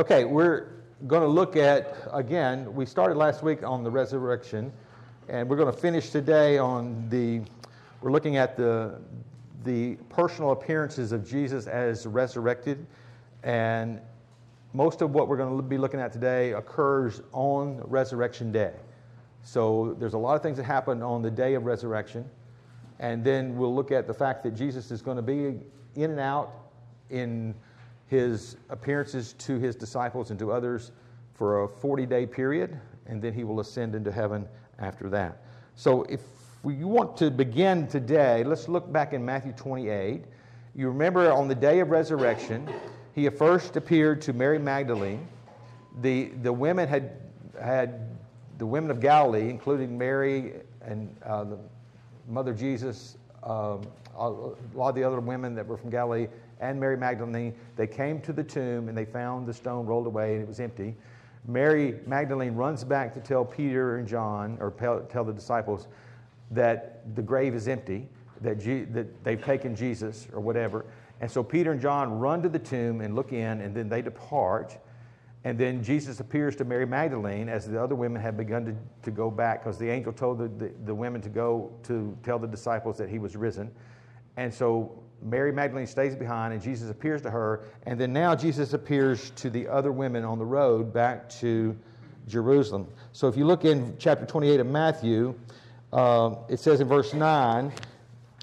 Okay, we're going to look at, again, we started last week on the resurrection, and we're going to finish today on the, we're looking at the, the personal appearances of Jesus as resurrected. And most of what we're going to be looking at today occurs on Resurrection Day. So there's a lot of things that happen on the day of resurrection. And then we'll look at the fact that Jesus is going to be in and out in his appearances to his disciples and to others for a 40 day period, and then he will ascend into heaven after that. So if we want to begin today, let's look back in Matthew 28. You remember on the day of resurrection, he first appeared to Mary Magdalene. The, the women had, had, the women of Galilee, including Mary and uh, the mother Jesus, um, a lot of the other women that were from Galilee, and Mary Magdalene, they came to the tomb and they found the stone rolled away and it was empty. Mary Magdalene runs back to tell Peter and John, or tell the disciples, that the grave is empty, that, G- that they've taken Jesus or whatever. And so Peter and John run to the tomb and look in, and then they depart. And then Jesus appears to Mary Magdalene as the other women have begun to, to go back because the angel told the, the, the women to go to tell the disciples that he was risen. And so Mary Magdalene stays behind, and Jesus appears to her. And then now Jesus appears to the other women on the road back to Jerusalem. So if you look in chapter 28 of Matthew, uh, it says in verse 9,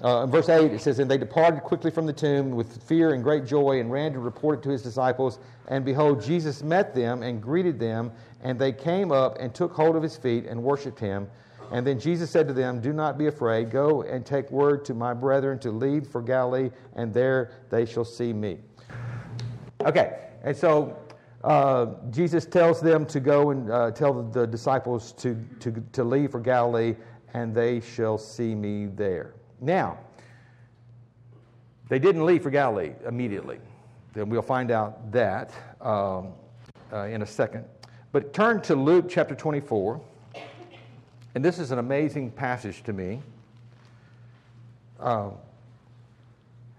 uh, in verse 8, it says, And they departed quickly from the tomb with fear and great joy and ran to report it to his disciples. And behold, Jesus met them and greeted them. And they came up and took hold of his feet and worshipped him. And then Jesus said to them, Do not be afraid. Go and take word to my brethren to leave for Galilee, and there they shall see me. Okay, and so uh, Jesus tells them to go and uh, tell the, disciples to, to, to leave for Galilee, and they shall see me there. Now, they didn't leave for Galilee immediately. Then we'll find out that um, uh, in a second. But turn to Luke chapter 24. And this is an amazing passage to me. Uh,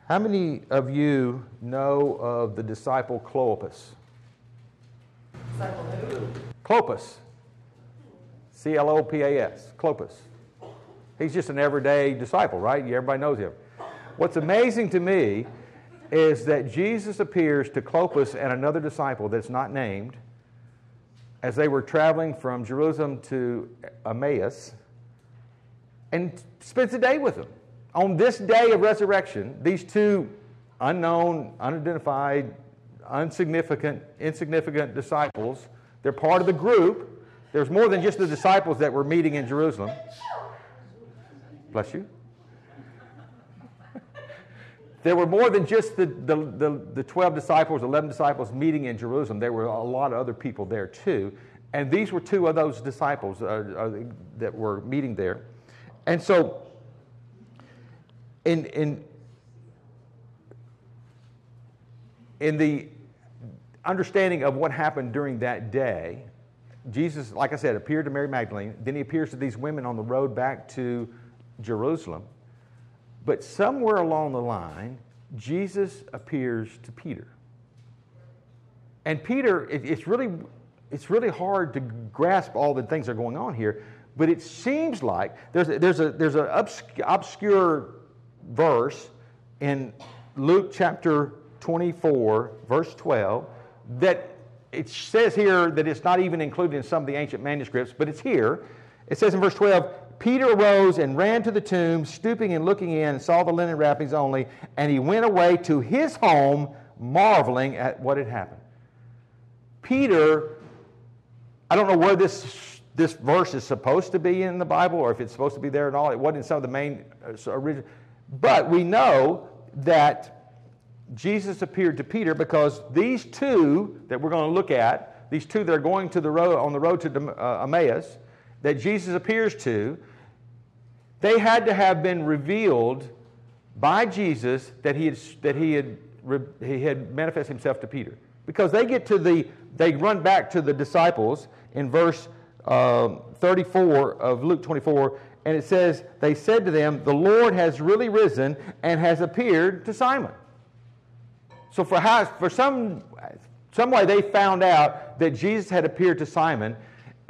how many of you know of the disciple Clopas? Clopas. C L O P A S. Clopas. He's just an everyday disciple, right? Everybody knows him. What's amazing to me is that Jesus appears to Clopas and another disciple that's not named as they were traveling from Jerusalem to Emmaus and spends a day with them. On this day of resurrection, these two unknown, unidentified, unsignificant, insignificant disciples, they're part of the group. There's more than just the disciples that were meeting in Jerusalem. Bless you. There were more than just the, the, the, the 12 disciples, 11 disciples meeting in Jerusalem. There were a lot of other people there too. And these were two of those disciples uh, uh, that were meeting there. And so, in, in, in the understanding of what happened during that day, Jesus, like I said, appeared to Mary Magdalene. Then he appears to these women on the road back to Jerusalem. But somewhere along the line, Jesus appears to Peter. And Peter, it, it's, really, it's really hard to grasp all the things that are going on here, but it seems like there's, there's, a, there's an obscure verse in Luke chapter 24, verse 12, that it says here that it's not even included in some of the ancient manuscripts, but it's here. It says in verse 12, Peter arose and ran to the tomb, stooping and looking in, and saw the linen wrappings only, and he went away to his home, marveling at what had happened. Peter, I don't know where this, this verse is supposed to be in the Bible, or if it's supposed to be there at all. It wasn't in some of the main uh, original. But we know that Jesus appeared to Peter because these two that we're going to look at, these two that are going to the road on the road to uh, Emmaus, that Jesus appears to, they had to have been revealed by Jesus that he had, that he had, he had manifested himself to Peter. Because they get to the, they run back to the disciples in verse um, 34 of Luke 24, and it says, They said to them, The Lord has really risen and has appeared to Simon. So for, how, for some some way they found out that Jesus had appeared to Simon,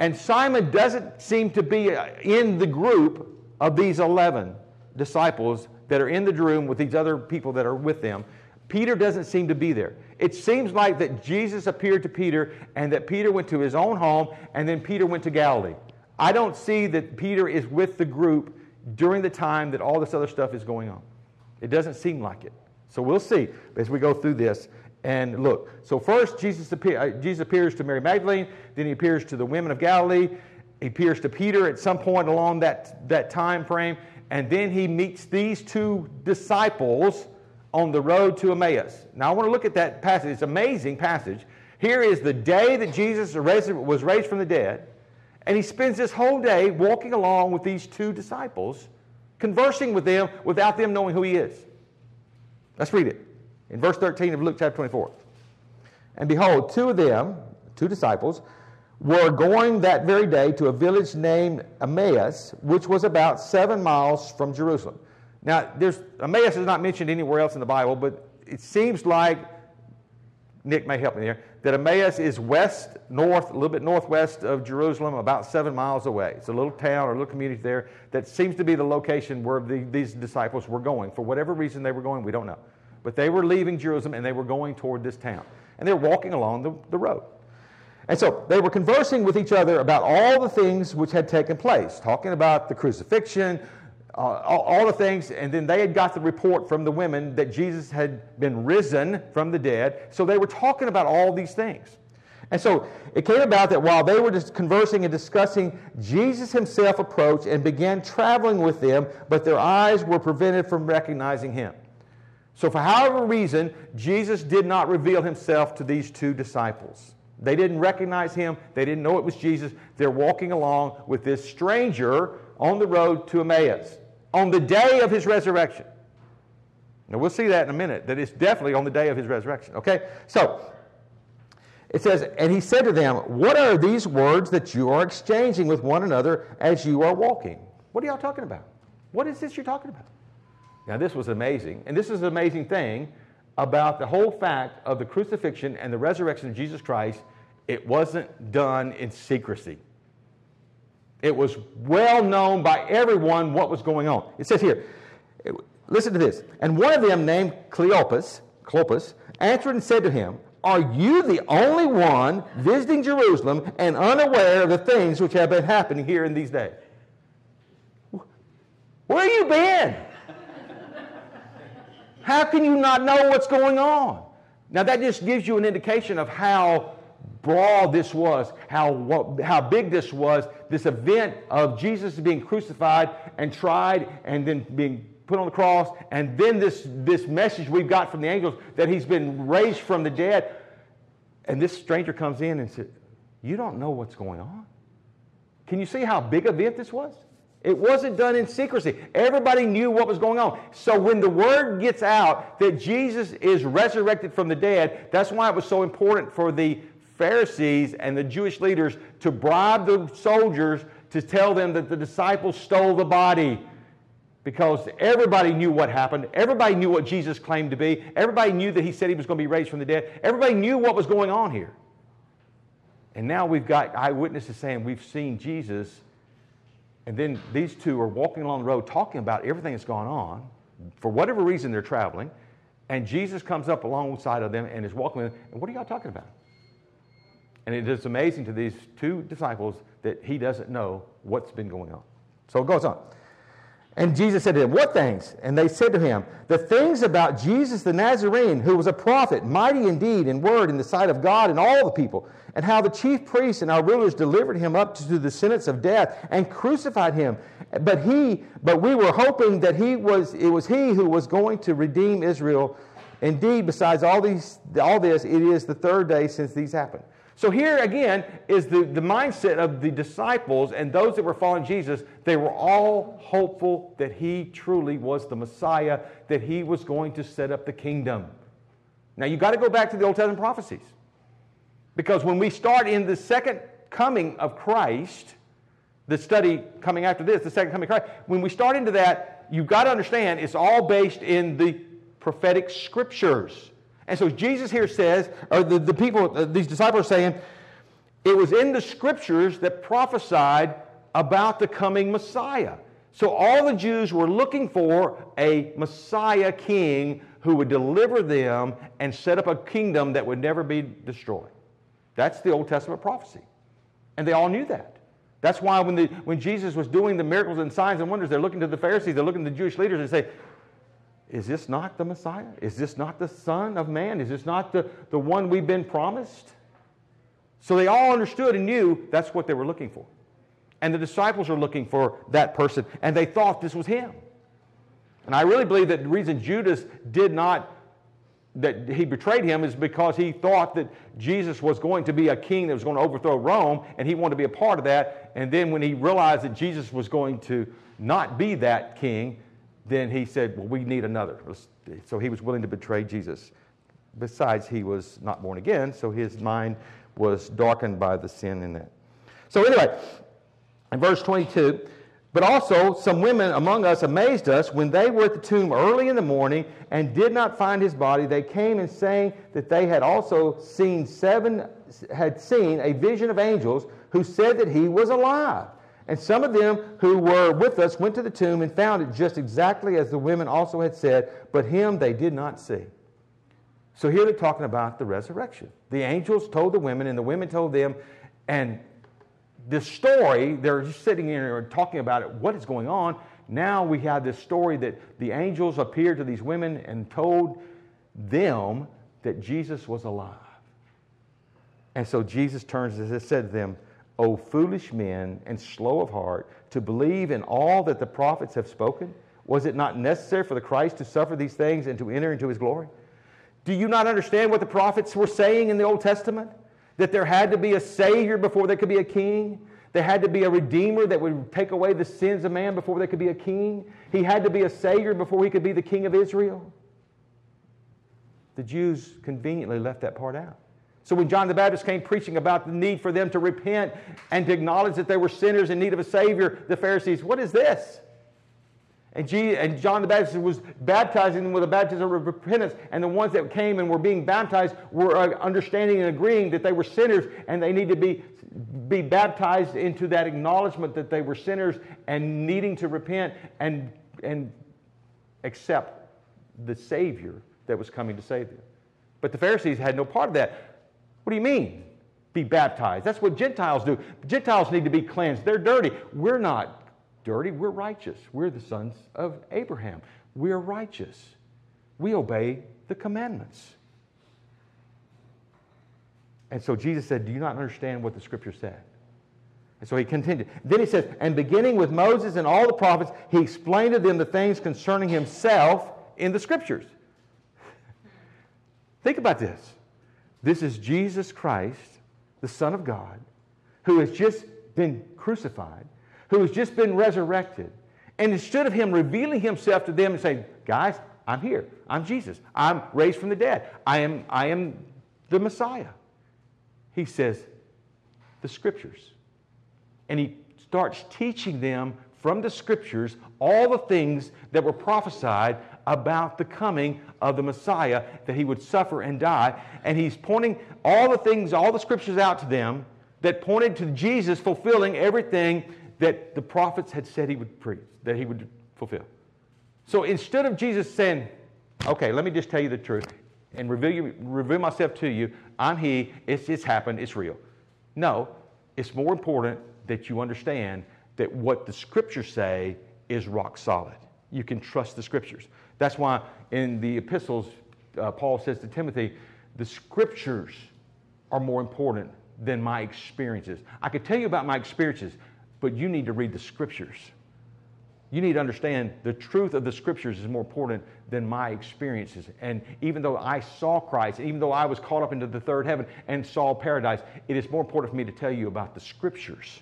and Simon doesn't seem to be uh, in the group of these 11 disciples that are in the room with these other people that are with them. Peter doesn't seem to be there. It seems like that Jesus appeared to Peter and that Peter went to his own home and then Peter went to Galilee. I don't see that Peter is with the group during the time that all this other stuff is going on. It doesn't seem like it. So we'll see as we go through this and look. So first, Jesus, appear, uh, Jesus appears to Mary Magdalene, then he appears to the women of Galilee, he appears to Peter at some point along that, that time frame, and then he meets these two disciples on the road to Emmaus. Now I want to look at that passage. It's an amazing passage. Here is the day that Jesus was raised from the dead, and he spends this whole day walking along with these two disciples, conversing with them without them knowing who he is. Let's read it in verse 13 of Luke chapter 24. And behold, two of them, two disciples, were going that very day to a village named Emmaus, which was about seven miles from Jerusalem. Now, there's, Emmaus is not mentioned anywhere else in the Bible, but it seems like, Nick may help me here, that Emmaus is west, north, a little bit northwest of Jerusalem, about seven miles away. It's a little town or a little community there that seems to be the location where the, these disciples were going. For whatever reason they were going, we don't know. But they were leaving Jerusalem and they were going toward this town. And they were walking along the, the road. And so they were conversing with each other about all the things which had taken place, talking about the crucifixion, uh, all, all, the things. And then they had got the report from the women that Jesus had been risen from the dead. So they were talking about all these things. And so it came about that while they were just conversing and discussing, Jesus himself approached and began traveling with them, but their eyes were prevented from recognizing him. So, for however reason, Jesus did not reveal himself to these two disciples. They didn't recognize him, they didn't know it was Jesus. They're walking along with this stranger on the road to Emmaus on the day of his resurrection. Now, we'll see that in a minute, that it's definitely on the day of his resurrection. Okay? So, it says, And he said to them, What are these words that you are exchanging with one another as you are walking? What are y'all talking about? What is this you're talking about? Now, this was amazing. And this is an amazing thing about the whole fact of the crucifixion and the resurrection of Jesus Christ. It wasn't done in secrecy. It was well known by everyone what was going on. It says here, listen to this. And one of them, named Cleopas, Cleopas, answered and said to him, Are you the only one visiting Jerusalem and unaware of the things which have been happening here in these days? Where have you been? How can you not know what's going on? Now, that just gives you an indication of how broad this was, how, what, how big this was, this event of Jesus being crucified and tried and then being put on the cross, and then this, this message we've got from the angels that he's been raised from the dead. And this stranger comes in and says, You don't know what's going on. Can you see how big an event this was? It wasn't done in secrecy. Everybody knew what was going on. So when the word gets out that Jesus is resurrected from the dead, that's why it was so important for the Pharisees and the Jewish leaders to bribe the soldiers to tell them that the disciples stole the body. Because everybody knew what happened. Everybody knew what Jesus claimed to be. Everybody knew that he said he was going to be raised from the dead. Everybody knew what was going on here. And now we've got eyewitnesses saying we've seen Jesus and then these two are walking along the road talking about everything that's gone on. For whatever reason, they're traveling. And Jesus comes up alongside of them and is walking with them. And what are y'all talking about? And it is amazing to these two disciples that he doesn't know what's been going on. So it goes on. And Jesus said to them, What things? And they said to him, The things about Jesus the Nazarene, who was a prophet, mighty indeed in word in the sight of God and all the people, and how the chief priests and our rulers delivered him up to the sentence of death and crucified him. But he, but we were hoping that he was, it was he who was going to redeem Israel. Indeed, besides all, these, all this, it is the third day since these happened. So here again is the, the mindset of the disciples and those that were following Jesus. They were all hopeful that he truly was the Messiah, that he was going to set up the kingdom. Now you've got to go back to the Old Testament prophecies. Because when we start in the second coming of Christ, the study coming after this, the second coming of Christ, when we start into that, you've got to understand it's all based in the prophetic scriptures. And so Jesus here says, or the, the people, uh, these disciples are saying, it was in the scriptures that prophesied about the coming Messiah. So all the Jews were looking for a Messiah king who would deliver them and set up a kingdom that would never be destroyed. That's the Old Testament prophecy. And they all knew that. That's why when, the, when Jesus was doing the miracles and signs and wonders, they're looking to the Pharisees, they're looking to the Jewish leaders and say, Is this not the Messiah? Is this not the Son of Man? Is this not the, the one we've been promised? So they all understood and knew that's what they were looking for. And the disciples are looking for that person, and they thought this was him. And I really believe that the reason Judas did not that he betrayed him is because he thought that Jesus was going to be a king that was going to overthrow Rome, and he wanted to be a part of that. And then when he realized that Jesus was going to not be that king, then he said, Well, we need another. So he was willing to betray Jesus. Besides, he was not born again, so his mind was darkened by the sin in that. So, anyway, in verse 22, but also, some women among us amazed us when they were at the tomb early in the morning and did not find his body. They came and saying that they had also seen seven, had seen a vision of angels who said that he was alive. And some of them who were with us went to the tomb and found it just exactly as the women also had said, but him they did not see. So here they're talking about the resurrection. The angels told the women, and the women told them, and this story, they're just sitting here and talking about it, what is going on. Now we have this story that the angels appeared to these women and told them that Jesus was alive. And so Jesus turns and said to them, O foolish men and slow of heart, to believe in all that the prophets have spoken? Was it not necessary for the Christ to suffer these things and to enter into his glory? Do you not understand what the prophets were saying in the Old Testament? that there had to be a Savior before there could be a king. There had to be a Redeemer that would take away the sins of man before there could be a king. He had to be a Savior before he could be the King of Israel. The Jews conveniently left that part out. So when John the Baptist came preaching about the need for them to repent and to acknowledge that they were sinners in need of a Savior, the Pharisees, what is this? And, and John the Baptist was baptizing them with a baptism of repentance. And the ones that came and were being baptized were uh, understanding and agreeing that they were sinners and they need to be, be baptized into that acknowledgement that they were sinners and needing to repent and, and accept the Savior that was coming to save them. But the Pharisees had no part of that. What do you mean? Be baptized. That's what Gentiles do. Gentiles need to be cleansed. They're dirty. We're not dirty. We're righteous. We're the sons of Abraham. We're righteous. We obey the commandments. And so Jesus said, Do you not understand what the scripture said? And so he continued. Then he says, And beginning with Moses and all the prophets, he explained to them the things concerning himself in the scriptures. Think about this. This is Jesus Christ, the Son of God, who has just been crucified who has just been resurrected. And instead of him revealing himself to them and saying, Guys, I'm here. I'm Jesus. I'm raised from the dead. I am, I am the Messiah. He says, The scriptures. And he starts teaching them from the scriptures all the things that were prophesied about the coming of the Messiah, that he would suffer and die. And he's pointing all the things, all the scriptures out to them that pointed to Jesus fulfilling everything that the prophets had said he would preach, that he would fulfill. So instead of Jesus saying, okay, let me just tell you the truth and reveal, you, reveal myself to you, I'm he, it's, it's happened, it's real. No, it's more important that you understand that what the scriptures say is rock solid. You can trust the scriptures. That's why in the epistles, uh, Paul says to Timothy, the scriptures are more important than my experiences. I could tell you about my experiences, but you need to read the scriptures. You need to understand the truth of the scriptures is more important than my experiences. And even though I saw Christ, even though I was caught up into the third heaven and saw paradise, it is more important for me to tell you about the scriptures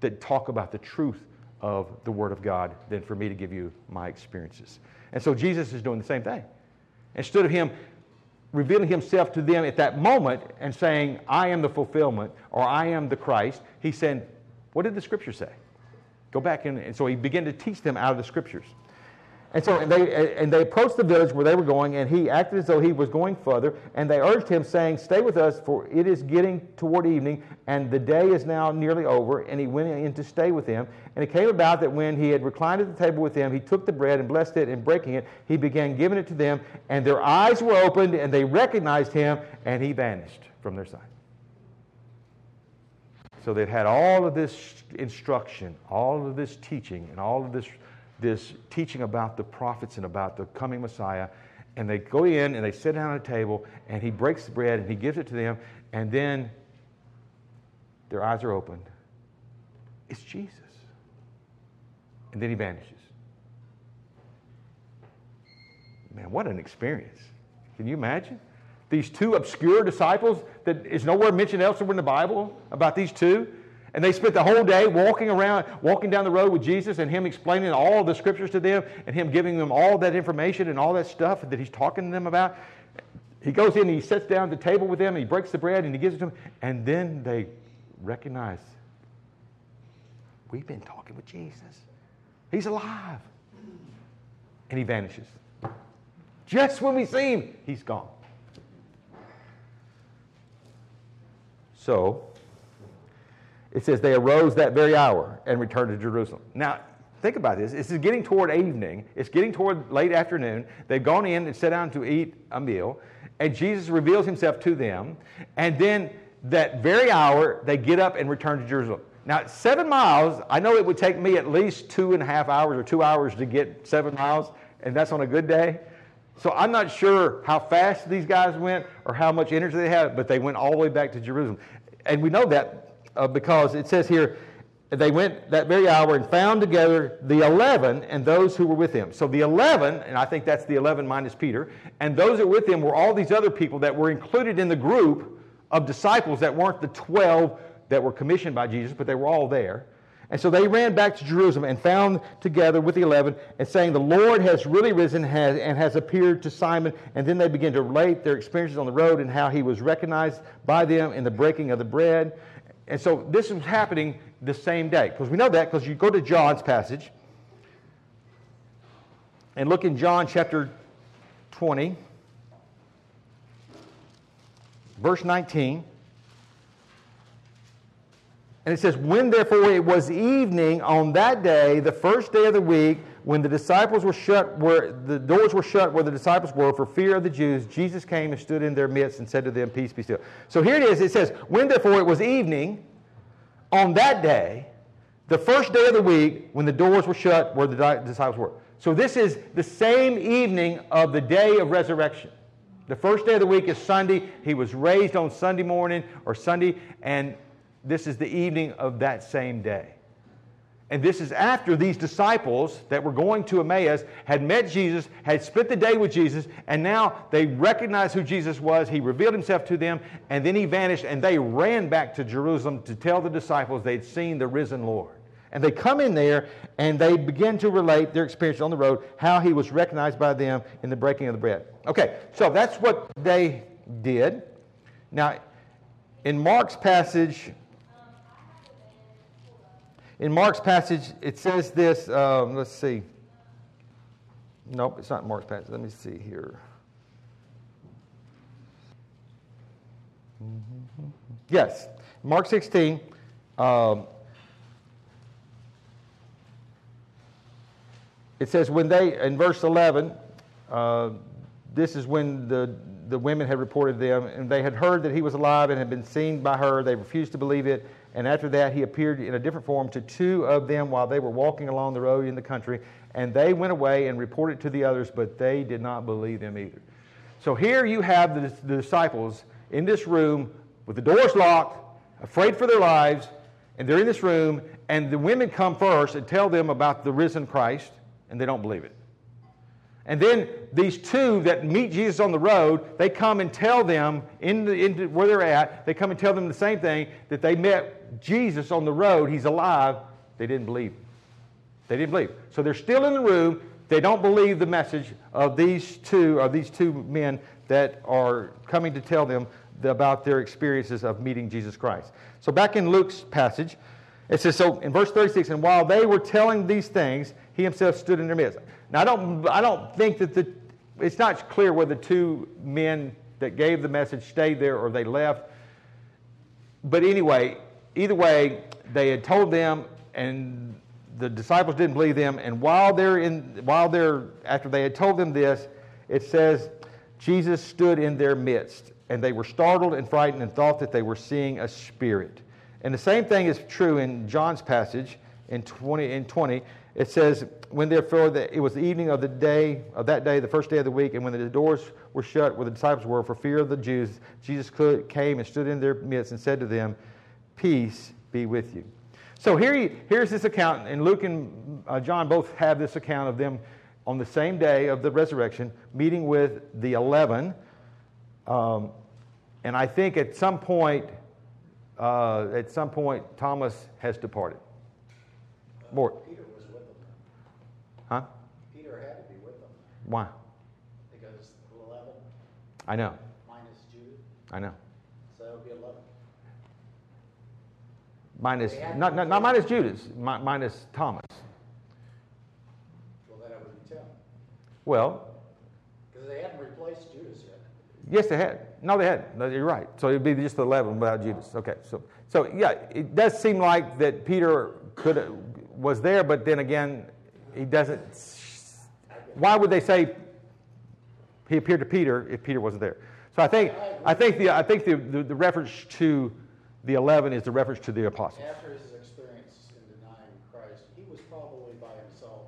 that talk about the truth of the Word of God than for me to give you my experiences. And so Jesus is doing the same thing. Instead of Him revealing Himself to them at that moment and saying, I am the fulfillment or I am the Christ, he said, what did the scripture say? Go back and, and so he began to teach them out of the scriptures. And so and they, and they approached the village where they were going, and he acted as though he was going further. And they urged him, saying, Stay with us, for it is getting toward evening, and the day is now nearly over. And he went in to stay with them. And it came about that when he had reclined at the table with them, he took the bread and blessed it, and breaking it, he began giving it to them. And their eyes were opened, and they recognized him, and he vanished from their sight. So they've had all of this instruction, all of this teaching, and all of this this teaching about the prophets and about the coming Messiah. And they go in and they sit down at a table, and he breaks the bread and he gives it to them, and then their eyes are opened. It's Jesus. And then he vanishes. Man, what an experience. Can you imagine? These two obscure disciples that is nowhere mentioned elsewhere in the Bible about these two and they spent the whole day walking around, walking down the road with Jesus and him explaining all the scriptures to them and him giving them all that information and all that stuff that he's talking to them about. He goes in and he sits down at the table with them and he breaks the bread and he gives it to them. And then they recognize we've been talking with Jesus. He's alive. And he vanishes. Just when we see him, he's gone. So, it says they arose that very hour and returned to Jerusalem. Now, think about this. This is getting toward evening. It's getting toward late afternoon. They've gone in and sat down to eat a meal, and Jesus reveals himself to them. And then that very hour, they get up and return to Jerusalem. Now, seven miles, I know it would take me at least two and a half hours or two hours to get seven miles, and that's on a good day. So I'm not sure how fast these guys went or how much energy they had, but they went all the way back to Jerusalem. And we know that uh, because it says here, they went that very hour and found together the 11 and those who were with him. So the 11, and I think that's the 11 minus Peter, and those that were with him were all these other people that were included in the group of disciples that weren't the 12 that were commissioned by Jesus, but they were all there. And so they ran back to Jerusalem and found together with the eleven and saying, The Lord has really risen and has appeared to Simon. And then they began to relate their experiences on the road and how he was recognized by them in the breaking of the bread. And so this was happening the same day. Because we know that because you go to John's passage and look in John chapter 20, verse 19. And it says, When therefore it was evening on that day, the first day of the week, when the disciples were shut, where the doors were shut where the disciples were for fear of the Jews, Jesus came and stood in their midst and said to them, Peace be still. So here it is. It says, When therefore it was evening on that day, the first day of the week, when the doors were shut where the disciples were. So this is the same evening of the day of resurrection. The first day of the week is Sunday. He was raised on Sunday morning or Sunday, and this is the evening of that same day. And this is after these disciples that were going to Emmaus had met Jesus, had spent the day with Jesus, and now they recognized who Jesus was. He revealed himself to them, and then he vanished, and they ran back to Jerusalem to tell the disciples they'd seen the risen Lord. And they come in there and they begin to relate their experience on the road, how he was recognized by them in the breaking of the bread. Okay, so that's what they did. Now, in Mark's passage, in Mark's passage, it says this. Um, let's see. Nope, it's not Mark's passage. Let me see here. Yes, Mark 16. Um, it says, when they, in verse 11, uh, this is when the, the women had reported them, and they had heard that he was alive and had been seen by her. They refused to believe it. And after that, he appeared in a different form to two of them while they were walking along the road in the country. And they went away and reported to the others, but they did not believe them either. So here you have the, the disciples in this room with the doors locked, afraid for their lives, and they're in this room, and the women come first and tell them about the risen Christ, and they don't believe it. And then these two that meet Jesus on the road, they come and tell them in, the, in where they're at, they come and tell them the same thing that they met Jesus on the road. He's alive. They didn't believe. They didn't believe. So they're still in the room. They don't believe the message of these two, of these two men that are coming to tell them about their experiences of meeting Jesus Christ. So back in Luke's passage, it says, so in verse 36, and while they were telling these things, he himself stood in their midst. Now, I don't, I don't think that the, it's not clear whether the two men that gave the message stayed there or they left. But anyway, either way, they had told them, and the disciples didn't believe them. And while they're in, while they're after they had told them this, it says Jesus stood in their midst, and they were startled and frightened and thought that they were seeing a spirit. And the same thing is true in John's passage in 20. In 20 it says, when therefore the, it was the evening of the day of that day, the first day of the week, and when the doors were shut where the disciples were for fear of the Jews, Jesus came and stood in their midst and said to them, Peace be with you. So here he, here's this account, and Luke and uh, John both have this account of them on the same day of the resurrection, meeting with the eleven. Um, and I think at some point, uh, at some point, Thomas has departed. More. Peter. Huh? Peter had to be with them Why? because 11 I know. minus Jude, I know. so it would be 11. Minus, not, not, not minus Judas, mi- minus Thomas. Well, then it would be 10 Well, because they hadn't replaced Judas yet. yes, they had. No, they had. No, you're right. So it'd be just the 11 without Judas. Okay. So, so yeah, it does seem like that Peter could was there, but then again, he doesn't. Why would they say he appeared to Peter if Peter wasn't there? So I think I think the I think the, the, the reference to the 11 is the reference to the apostles. After his experience in denying Christ, he was probably by himself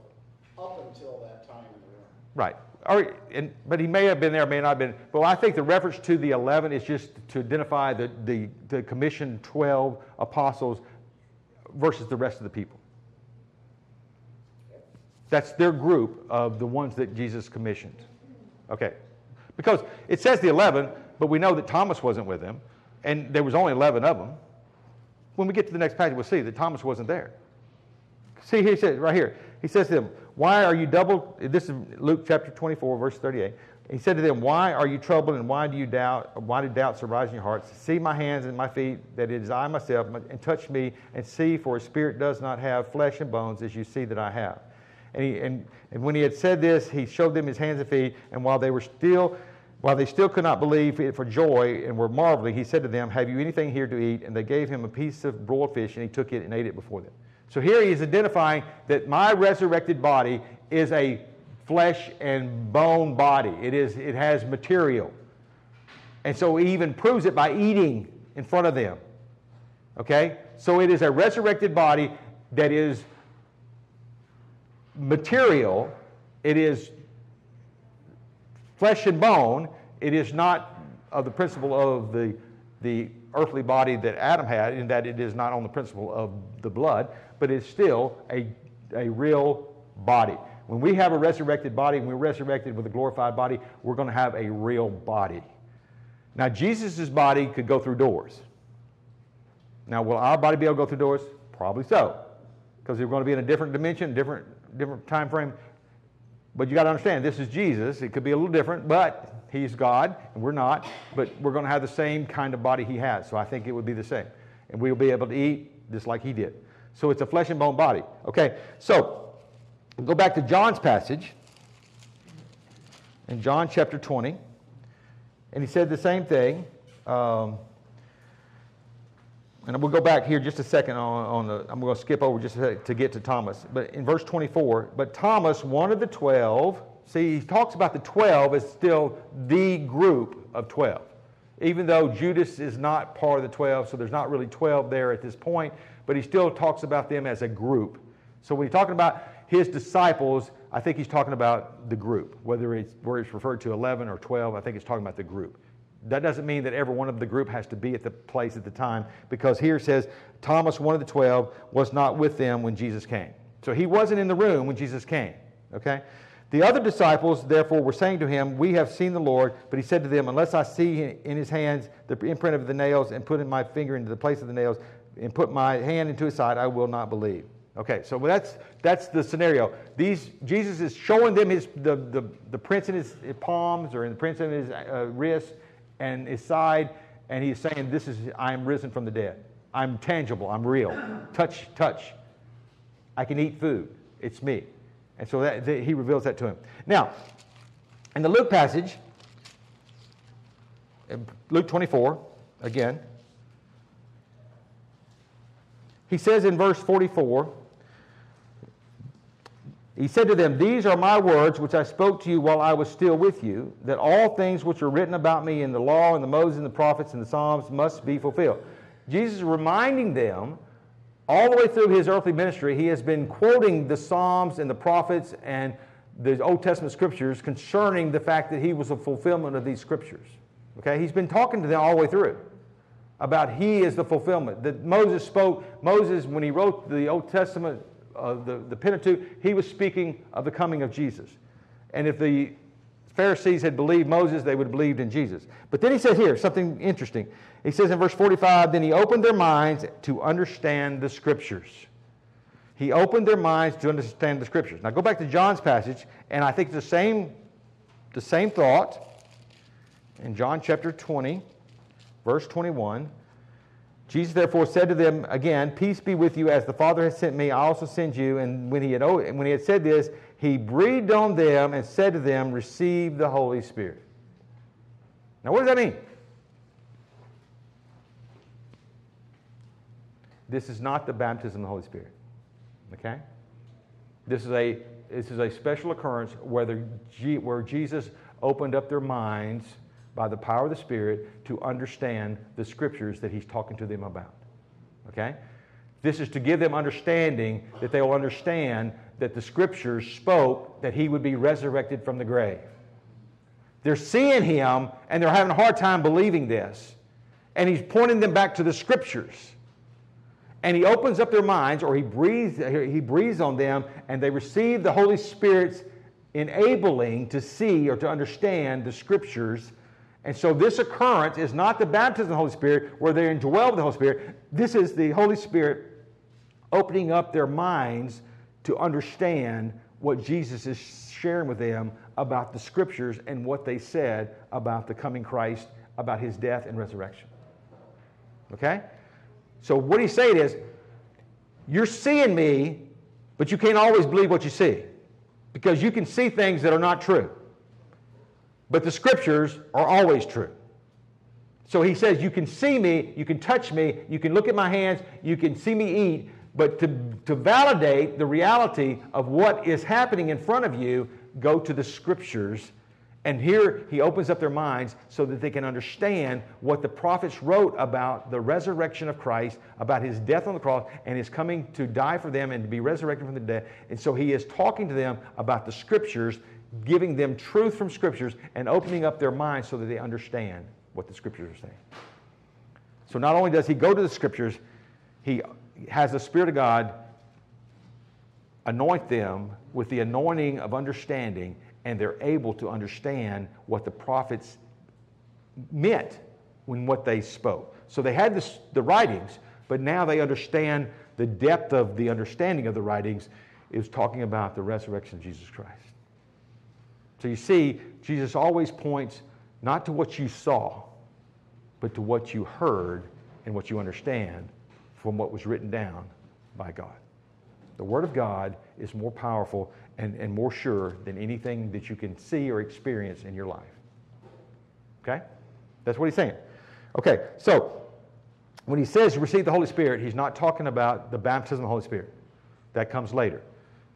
up until that time in the room. Right. Or, and, but he may have been there, may not have been. But I think the reference to the 11 is just to identify the, the, the commissioned 12 apostles versus the rest of the people. That's their group of the ones that Jesus commissioned. Okay. Because it says the 11, but we know that Thomas wasn't with them, and there was only 11 of them. When we get to the next passage, we'll see that Thomas wasn't there. See, he says right here, he says to them, Why are you double? This is Luke chapter 24, verse 38. He said to them, Why are you troubled and why do you doubt? Why do doubts arise in your hearts? See my hands and my feet, that it is I myself, and touch me and see, for a spirit does not have flesh and bones as you see that I have. And, he, and, and when he had said this, he showed them his hands and feet, and while they were still while they still could not believe it for joy and were marveling, he said to them, Have you anything here to eat? And they gave him a piece of broiled fish, and he took it and ate it before them. So here he is identifying that my resurrected body is a flesh and bone body. It, is, it has material. And so he even proves it by eating in front of them. Okay? So it is a resurrected body that is material. It is flesh and bone. It is not of the principle of the, the earthly body that Adam had, in that it is not on the principle of the blood, but it's still a, a real body. When we have a resurrected body, when we're resurrected with a glorified body, we're going to have a real body. Now, Jesus' body could go through doors. Now, will our body be able to go through doors? Probably so, because we're going to be in a different dimension, different, different time frame. But you got to understand, this is Jesus. It could be a little different, but he's God, and we're not. But we're going to have the same kind of body he has. So I think it would be the same. And we'll be able to eat just like he did. So it's a flesh and bone body. Okay, so go back to John's passage in John chapter 20. And he said the same thing. Um, and we'll go back here just a second on, on the, I'm going to skip over just to get to Thomas. But in verse 24, but Thomas, one of the 12, see, he talks about the 12 as still the group of 12. Even though Judas is not part of the 12, so there's not really 12 there at this point, but he still talks about them as a group. So when he's talking about his disciples, I think he's talking about the group, whether it's where it's referred to 11 or 12, I think he's talking about the group. That doesn't mean that every one of the group has to be at the place at the time, because here says Thomas, one of the 12, was not with them when Jesus came. So he wasn't in the room when Jesus came. Okay? The other disciples, therefore, were saying to him, We have seen the Lord. But he said to them, Unless I see in his hands the imprint of the nails, and put in my finger into the place of the nails, and put my hand into his side, I will not believe. Okay, so that's, that's the scenario. These, Jesus is showing them his, the, the, the prints in his palms or in the prints in his uh, wrist and his side, and he's saying, This is, I am risen from the dead. I'm tangible, I'm real. Touch, touch. I can eat food. It's me. And so that, that, he reveals that to him. Now, in the Luke passage, Luke 24, again, he says in verse 44, he said to them, These are my words which I spoke to you while I was still with you, that all things which are written about me in the law and the Moses and the prophets and the Psalms must be fulfilled. Jesus is reminding them all the way through his earthly ministry, he has been quoting the Psalms and the prophets and the Old Testament scriptures concerning the fact that he was a fulfillment of these scriptures. Okay, he's been talking to them all the way through about he is the fulfillment. That Moses spoke, Moses, when he wrote the Old Testament the, the Pentateuch, he was speaking of the coming of Jesus. And if the Pharisees had believed Moses, they would have believed in Jesus. But then he says here something interesting. He says in verse 45, then he opened their minds to understand the scriptures. He opened their minds to understand the scriptures. Now go back to John's passage, and I think the same, the same thought in John chapter 20, verse 21. Jesus therefore said to them again, Peace be with you, as the Father has sent me, I also send you. And when he had, when he had said this, he breathed on them and said to them, Receive the Holy Spirit. Now, what does that mean? This is not the baptism of the Holy Spirit. Okay? This is a, this is a special occurrence where, the, where Jesus opened up their minds by the power of the Spirit to understand the scriptures that he's talking to them about. Okay? This is to give them understanding that they will understand that the scriptures spoke that he would be resurrected from the grave. They're seeing him and they're having a hard time believing this. And he's pointing them back to the scriptures. And he opens up their minds, or he breathes, he breathes on them, and they receive the Holy Spirit's enabling to see or to understand the scriptures and so this occurrence is not the baptism of the Holy Spirit where they're indwelled with the Holy Spirit. This is the Holy Spirit opening up their minds to understand what Jesus is sharing with them about the scriptures and what they said about the coming Christ, about his death and resurrection. Okay? So what he's saying is, you're seeing me, but you can't always believe what you see because you can see things that are not true. But the scriptures are always true. So he says, You can see me, you can touch me, you can look at my hands, you can see me eat, but to, to validate the reality of what is happening in front of you, go to the scriptures. And here he opens up their minds so that they can understand what the prophets wrote about the resurrection of Christ, about his death on the cross, and his coming to die for them and to be resurrected from the dead. And so he is talking to them about the scriptures giving them truth from scriptures and opening up their minds so that they understand what the scriptures are saying. So not only does he go to the scriptures, he has the Spirit of God anoint them with the anointing of understanding, and they're able to understand what the prophets meant when what they spoke. So they had this, the writings, but now they understand the depth of the understanding of the writings is talking about the resurrection of Jesus Christ. So you see, Jesus always points not to what you saw, but to what you heard and what you understand from what was written down by God. The Word of God is more powerful and, and more sure than anything that you can see or experience in your life. Okay? That's what he's saying. Okay, so when he says receive the Holy Spirit, he's not talking about the baptism of the Holy Spirit. That comes later.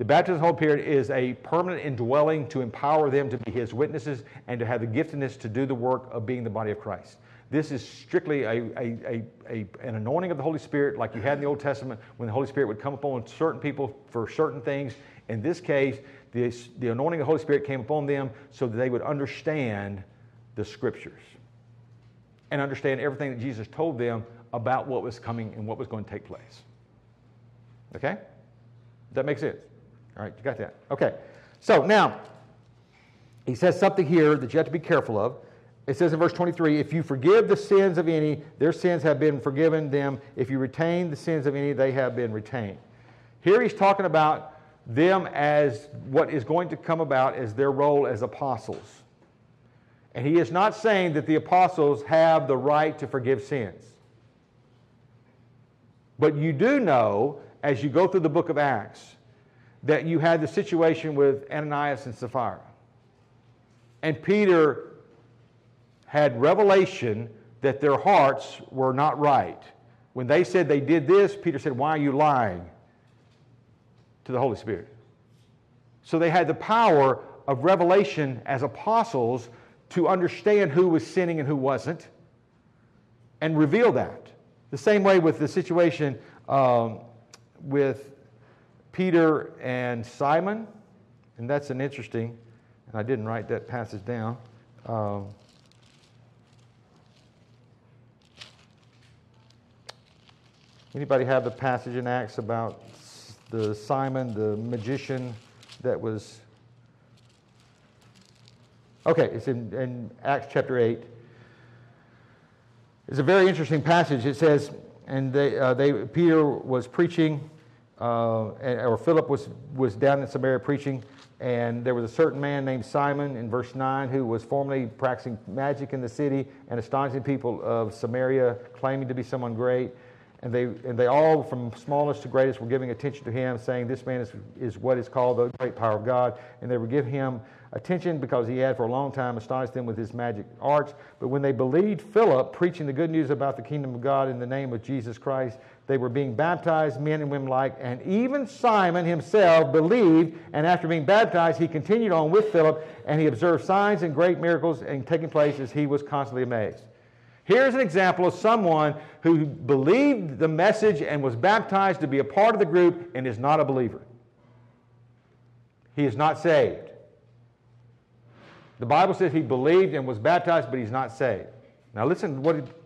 The baptism of the Holy Spirit is a permanent indwelling to empower them to be His witnesses and to have the giftedness to do the work of being the body of Christ. This is strictly a, a, a, an anointing of the Holy Spirit, like you had in the Old Testament, when the Holy Spirit would come upon certain people for certain things. In this case, the, the anointing of the Holy Spirit came upon them so that they would understand the Scriptures and understand everything that Jesus told them about what was coming and what was going to take place. Okay? That make sense? All right, you got that? Okay. So now, he says something here that you have to be careful of. It says in verse 23 if you forgive the sins of any, their sins have been forgiven them. If you retain the sins of any, they have been retained. Here he's talking about them as what is going to come about as their role as apostles. And he is not saying that the apostles have the right to forgive sins. But you do know, as you go through the book of Acts, that you had the situation with Ananias and Sapphira. And Peter had revelation that their hearts were not right. When they said they did this, Peter said, Why are you lying to the Holy Spirit? So they had the power of revelation as apostles to understand who was sinning and who wasn't and reveal that. The same way with the situation um, with Peter and Simon, and that's an interesting, and I didn't write that passage down. Um, anybody have the passage in Acts about the Simon, the magician that was. Okay, it's in, in Acts chapter 8. It's a very interesting passage. It says, and they, uh, they, Peter was preaching, uh, or Philip was, was down in Samaria preaching, and there was a certain man named Simon in verse 9 who was formerly practicing magic in the city and astonishing people of Samaria, claiming to be someone great. And they, and they all, from smallest to greatest, were giving attention to him, saying, This man is, is what is called the great power of God. And they would give him attention because he had for a long time astonished them with his magic arts. But when they believed Philip preaching the good news about the kingdom of God in the name of Jesus Christ, they were being baptized, men and women alike. And even Simon himself believed. And after being baptized, he continued on with Philip, and he observed signs and great miracles and taking place as he was constantly amazed. Here's an example of someone who believed the message and was baptized to be a part of the group and is not a believer. He is not saved. The Bible says he believed and was baptized, but he's not saved. Now listen to what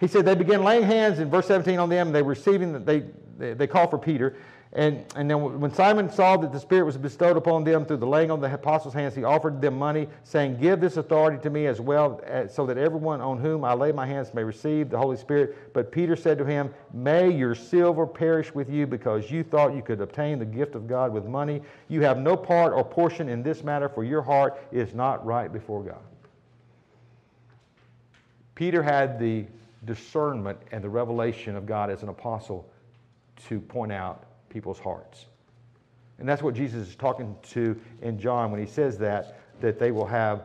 he, said. They began laying hands in verse 17 on them. They were receiving. They they, they call for Peter. And, and then when Simon saw that the Spirit was bestowed upon them through the laying on the apostles' hands, he offered them money, saying, Give this authority to me as well, as, so that everyone on whom I lay my hands may receive the Holy Spirit. But Peter said to him, May your silver perish with you, because you thought you could obtain the gift of God with money. You have no part or portion in this matter, for your heart is not right before God. Peter had the discernment and the revelation of God as an apostle to point out people's hearts. And that's what Jesus is talking to in John when he says that, that they will have,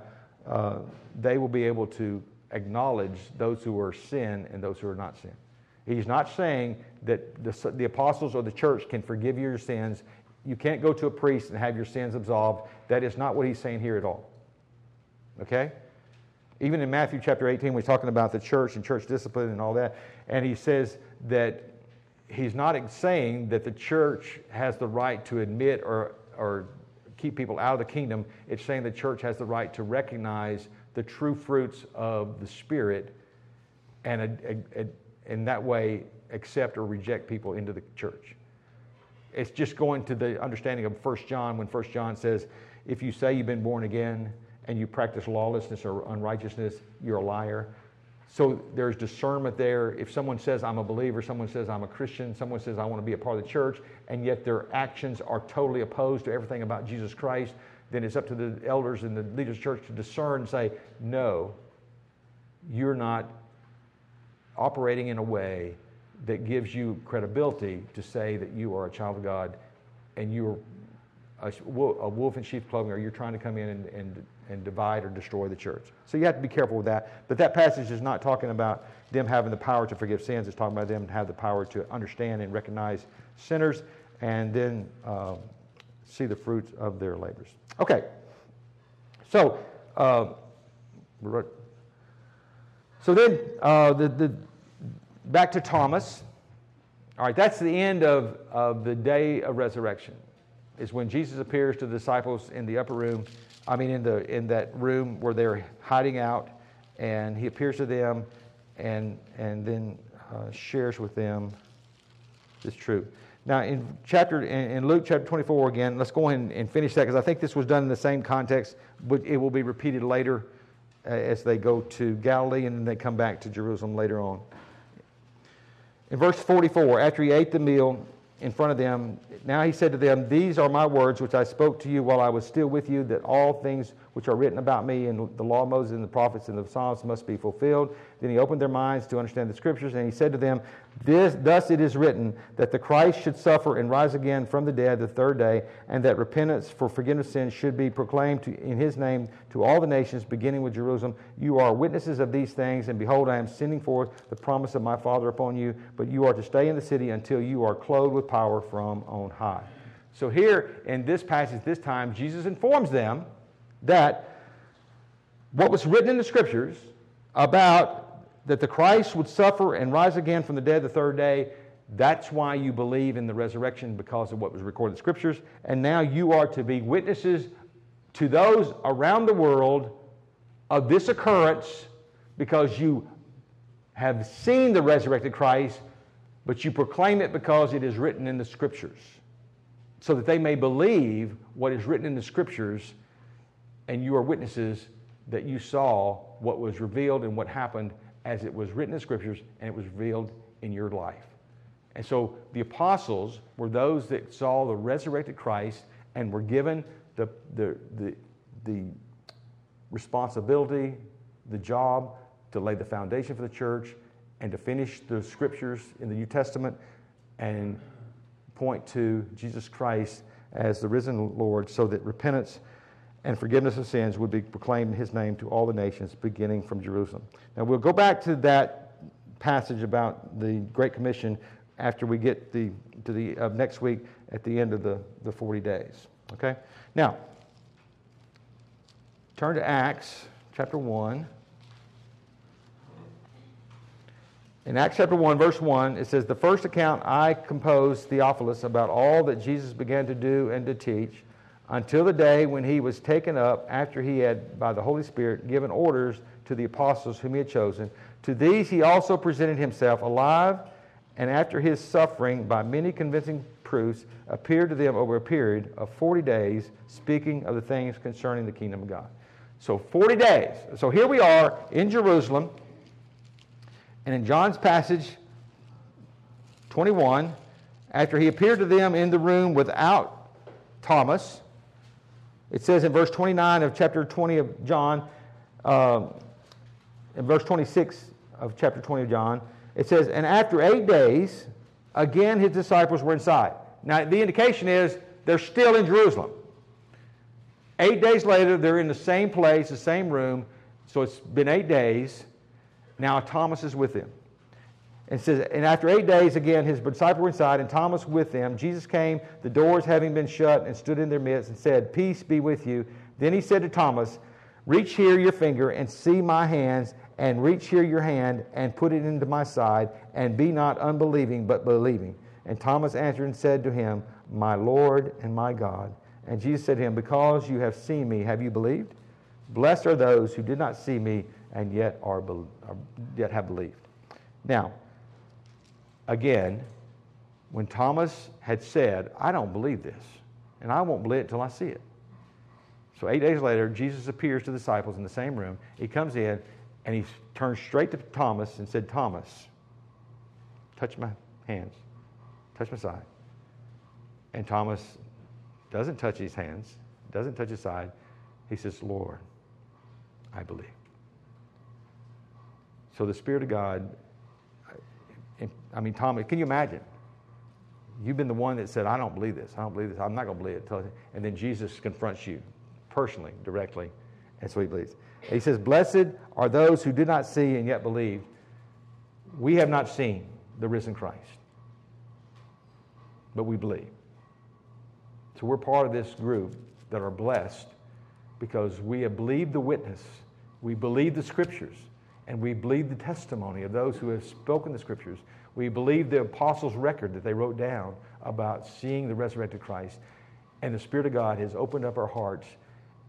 uh, they will be able to acknowledge those who are sin and those who are not sin. He's not saying that the, the apostles or the church can forgive your sins. You can't go to a priest and have your sins absolved. That is not what he's saying here at all. Okay? Even in Matthew chapter 18, we're talking about the church and church discipline and all that. And he says that he's not saying that the church has the right to admit or, or keep people out of the kingdom. It's saying the church has the right to recognize the true fruits of the Spirit and in that way accept or reject people into the church. It's just going to the understanding of 1 John when 1 John says, if you say you've been born again and you practice lawlessness or unrighteousness, you're a liar. So there's discernment there. If someone says, I'm a believer, someone says, I'm a Christian, someone says, I want to be a part of the church, and yet their actions are totally opposed to everything about Jesus Christ, then it's up to the elders and the leaders of the church to discern and say, no, you're not operating in a way that gives you credibility to say that you are a child of God and you're a, wolf in sheep's clothing, or you're trying to come in and, and and divide or destroy the church. So you have to be careful with that. But that passage is not talking about them having the power to forgive sins. It's talking about them have the power to understand and recognize sinners and then uh, see the fruits of their labors. Okay. So, uh, so then uh, the, the, back to Thomas. All right, that's the end of, of the day of resurrection, is when Jesus appears to the disciples in the upper room I mean, in, the, in that room where they're hiding out, and he appears to them and, and then uh, shares with them this truth. Now, in chapter in, in, Luke chapter 24 again, let's go ahead and, finish that because I think this was done in the same context, but it will be repeated later uh, as they go to Galilee and then they come back to Jerusalem later on. In verse 44, after he ate the meal, in front of them. Now he said to them, These are my words which I spoke to you while I was still with you, that all things which are written about me in the law of Moses and the prophets and the Psalms must be fulfilled. Then he opened their minds to understand the scriptures, and he said to them, this, Thus it is written that the Christ should suffer and rise again from the dead the third day, and that repentance for forgiveness of sins should be proclaimed to, in his name to all the nations, beginning with Jerusalem. You are witnesses of these things, and behold, I am sending forth the promise of my Father upon you, but you are to stay in the city until you are clothed with power from on high. So, here in this passage, this time, Jesus informs them that what was written in the scriptures about that the Christ would suffer and rise again from the dead the third day, that's why you believe in the resurrection because of what was recorded in the scriptures. And now you are to be witnesses to those around the world of this occurrence because you have seen the resurrected Christ, but you proclaim it because it is written in the scriptures so that they may believe what is written in the scriptures, and you are witnesses that you saw what was revealed and what happened as it was written in scriptures and it was revealed in your life. And so the apostles were those that saw the resurrected Christ and were given the, the, the, the responsibility, the job to lay the foundation for the church and to finish the scriptures in the New Testament and point to Jesus Christ as the risen Lord so that repentance and forgiveness of sins would be proclaimed in his name to all the nations, beginning from Jerusalem. Now, we'll go back to that passage about the Great Commission after we get the, to the uh, next week at the end of the, the 40 days. Okay? Now, turn to Acts chapter 1. In Acts chapter 1, verse 1, it says, The first account I composed, Theophilus, about all that Jesus began to do and to teach until the day when he was taken up after he had, by the Holy Spirit, given orders to the apostles whom he had chosen. To these he also presented himself alive, and after his suffering, by many convincing proofs, appeared to them over a period of 40 days, speaking of the things concerning the kingdom of God. So, 40 days. So, here we are in Jerusalem. And in John's passage 21, after he appeared to them in the room without Thomas, it says in verse 29 of chapter 20 of John, uh, in verse 26 of chapter 20 of John, it says, And after eight days, again his disciples were inside. Now, the indication is they're still in Jerusalem. Eight days later, they're in the same place, the same room. So it's been eight days. Now Thomas is with them. And says, and after eight days, again, his disciples were inside, and Thomas with them. Jesus came, the doors having been shut, and stood in their midst, and said, Peace be with you. Then he said to Thomas, Reach here your finger and see my hands, and reach here your hand and put it into my side, and be not unbelieving, but believing. And Thomas answered and said to him, My Lord and my God. And Jesus said to him, Because you have seen me, have you believed? Blessed are those who did not see me and yet are, yet have believed. Now, again, when Thomas had said, I don't believe this, and I won't believe it until I see it. So eight days later, Jesus appears to the disciples in the same room. He comes in and he turns straight to Thomas and said, Thomas, touch my hands, touch my side. And Thomas doesn't touch his hands, doesn't touch his side. He says, Lord, I believe. So the Spirit of God, I mean, Tommy, can you imagine? You've been the one that said, I don't believe this. I don't believe this. I'm not going to believe it. And then Jesus confronts you personally, directly. And so he believes. he says, Blessed are those who did not see and yet believe. We have not seen the risen Christ, but we believe. So we're part of this group that are blessed because we have believed the witness, we believe the scriptures, and we believe the testimony of those who have spoken the scriptures. We believe the apostles' record that they wrote down about seeing the resurrected Christ. And the Spirit of God has opened up our hearts,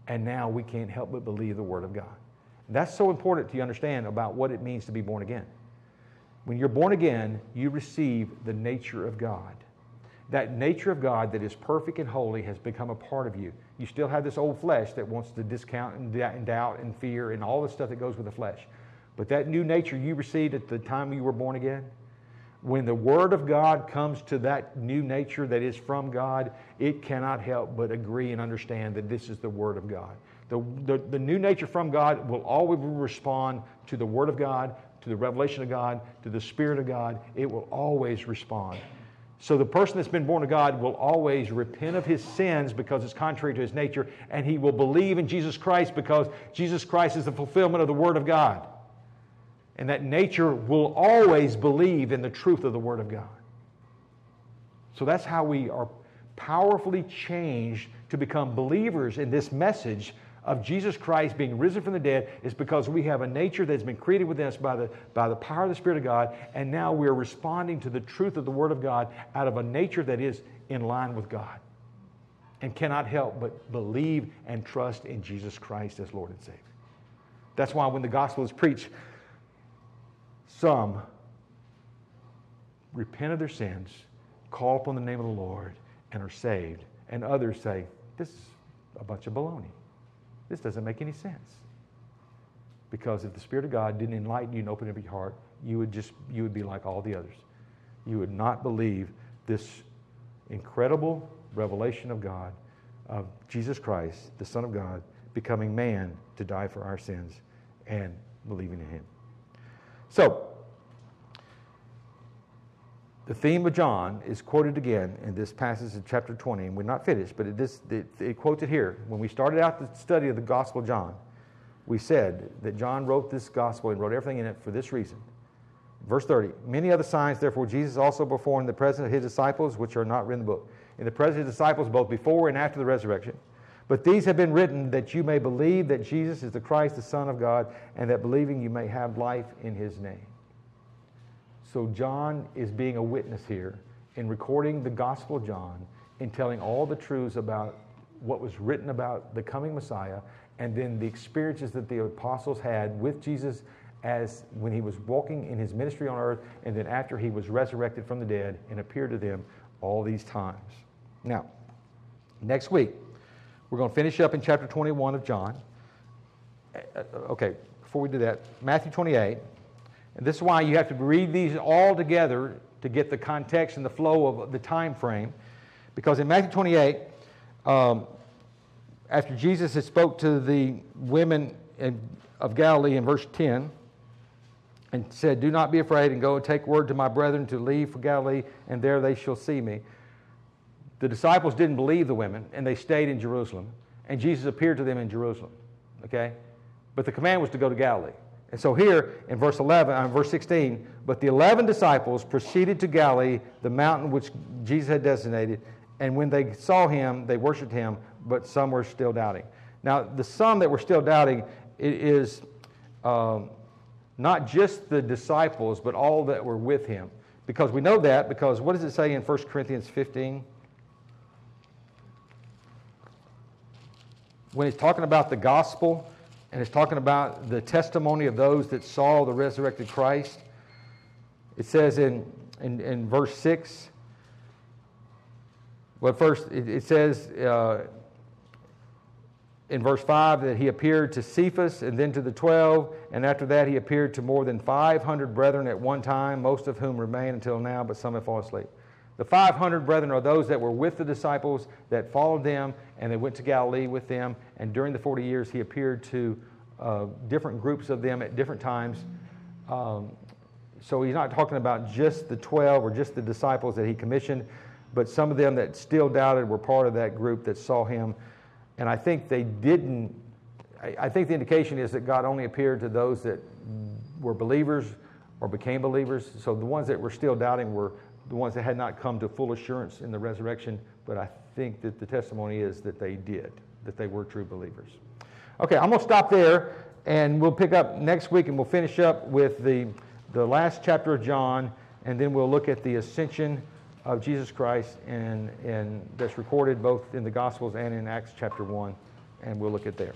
and now we can't help but believe the Word of God. That's so important to understand about what it means to be born again. When you're born again, you receive the nature of God. That nature of God that is perfect and holy has become a part of you. You still have this old flesh that wants to discount and doubt and fear and all the stuff that goes with the flesh. But that new nature you received at the time you were born again, when the Word of God comes to that new nature that is from God, it cannot help but agree and understand that this is the Word of God. The, the, the new nature from God will always respond to the Word of God, to the revelation of God, to the Spirit of God. It will always respond. So the person that's been born of God will always repent of his sins because it's contrary to his nature, and he will believe in Jesus Christ because Jesus Christ is the fulfillment of the Word of God. And that nature will always believe in the truth of the Word of God. So that's how we are powerfully changed to become believers in this message of Jesus Christ being risen from the dead is because we have a nature that's been created within us by the, by the power of the Spirit of God, and now we're responding to the truth of the Word of God out of a nature that is in line with God and cannot help but believe and trust in Jesus Christ as Lord and Savior. That's why when the gospel is preached, some repent of their sins, call upon the name of the Lord, and are saved, and others say, This is a bunch of baloney. This doesn't make any sense. Because if the Spirit of God didn't enlighten you and open up your heart, you would just you would be like all the others. You would not believe this incredible revelation of God, of Jesus Christ, the Son of God, becoming man to die for our sins and believing in him. So, the theme of John is quoted again in this passage in chapter 20, and we're not finished, but it, is, it, it quotes it here. When we started out the study of the Gospel of John, we said that John wrote this Gospel and wrote everything in it for this reason. Verse 30 Many other signs, therefore, Jesus also performed in the presence of his disciples, which are not written in the book. In the presence of his disciples, both before and after the resurrection. But these have been written that you may believe that Jesus is the Christ, the Son of God, and that believing you may have life in his name. So John is being a witness here in recording the Gospel of John, in telling all the truths about what was written about the coming Messiah, and then the experiences that the apostles had with Jesus as when he was walking in his ministry on earth, and then after he was resurrected from the dead and appeared to them all these times. Now, next week, we're going to finish up in chapter 21 of John. Uh, uh, okay, before we do that, Matthew 28. And this is why you have to read these all together to get the context and the flow of the time frame. Because in Matthew 28, um, after Jesus had spoke to the women in, of Galilee in verse 10, and said, Do not be afraid, and go and take word to my brethren to leave for Galilee, and there they shall see me. The disciples didn't believe the women, and they stayed in Jerusalem, and Jesus appeared to them in Jerusalem. Okay? But the command was to go to Galilee. And so here in verse 11, uh, verse 16, but the 11 disciples proceeded to Galilee, the mountain which Jesus had designated, and when they saw him, they worshiped him, but some were still doubting. Now, the some that were still doubting is um, not just the disciples, but all that were with him. Because we know that, because what does it say in 1 Corinthians 15? When he's talking about the gospel, and it's talking about the testimony of those that saw the resurrected Christ. It says in, in, in verse 6, well, first it, it says uh, in verse 5 that he appeared to Cephas and then to the 12, and after that he appeared to more than 500 brethren at one time, most of whom remain until now, but some have fallen asleep. The 500 brethren are those that were with the disciples that followed them and they went to Galilee with them. And during the 40 years, he appeared to uh, different groups of them at different times. Um, so he's not talking about just the 12 or just the disciples that he commissioned, but some of them that still doubted were part of that group that saw him. And I think they didn't, I, I think the indication is that God only appeared to those that were believers or became believers. So the ones that were still doubting were the ones that had not come to full assurance in the resurrection, but I think that the testimony is that they did, that they were true believers. Okay, I'm going to stop there, and we'll pick up next week, and we'll finish up with the, the last chapter of John, and then we'll look at the ascension of Jesus Christ, and, and that's recorded both in the Gospels and in Acts chapter 1, and we'll look at there.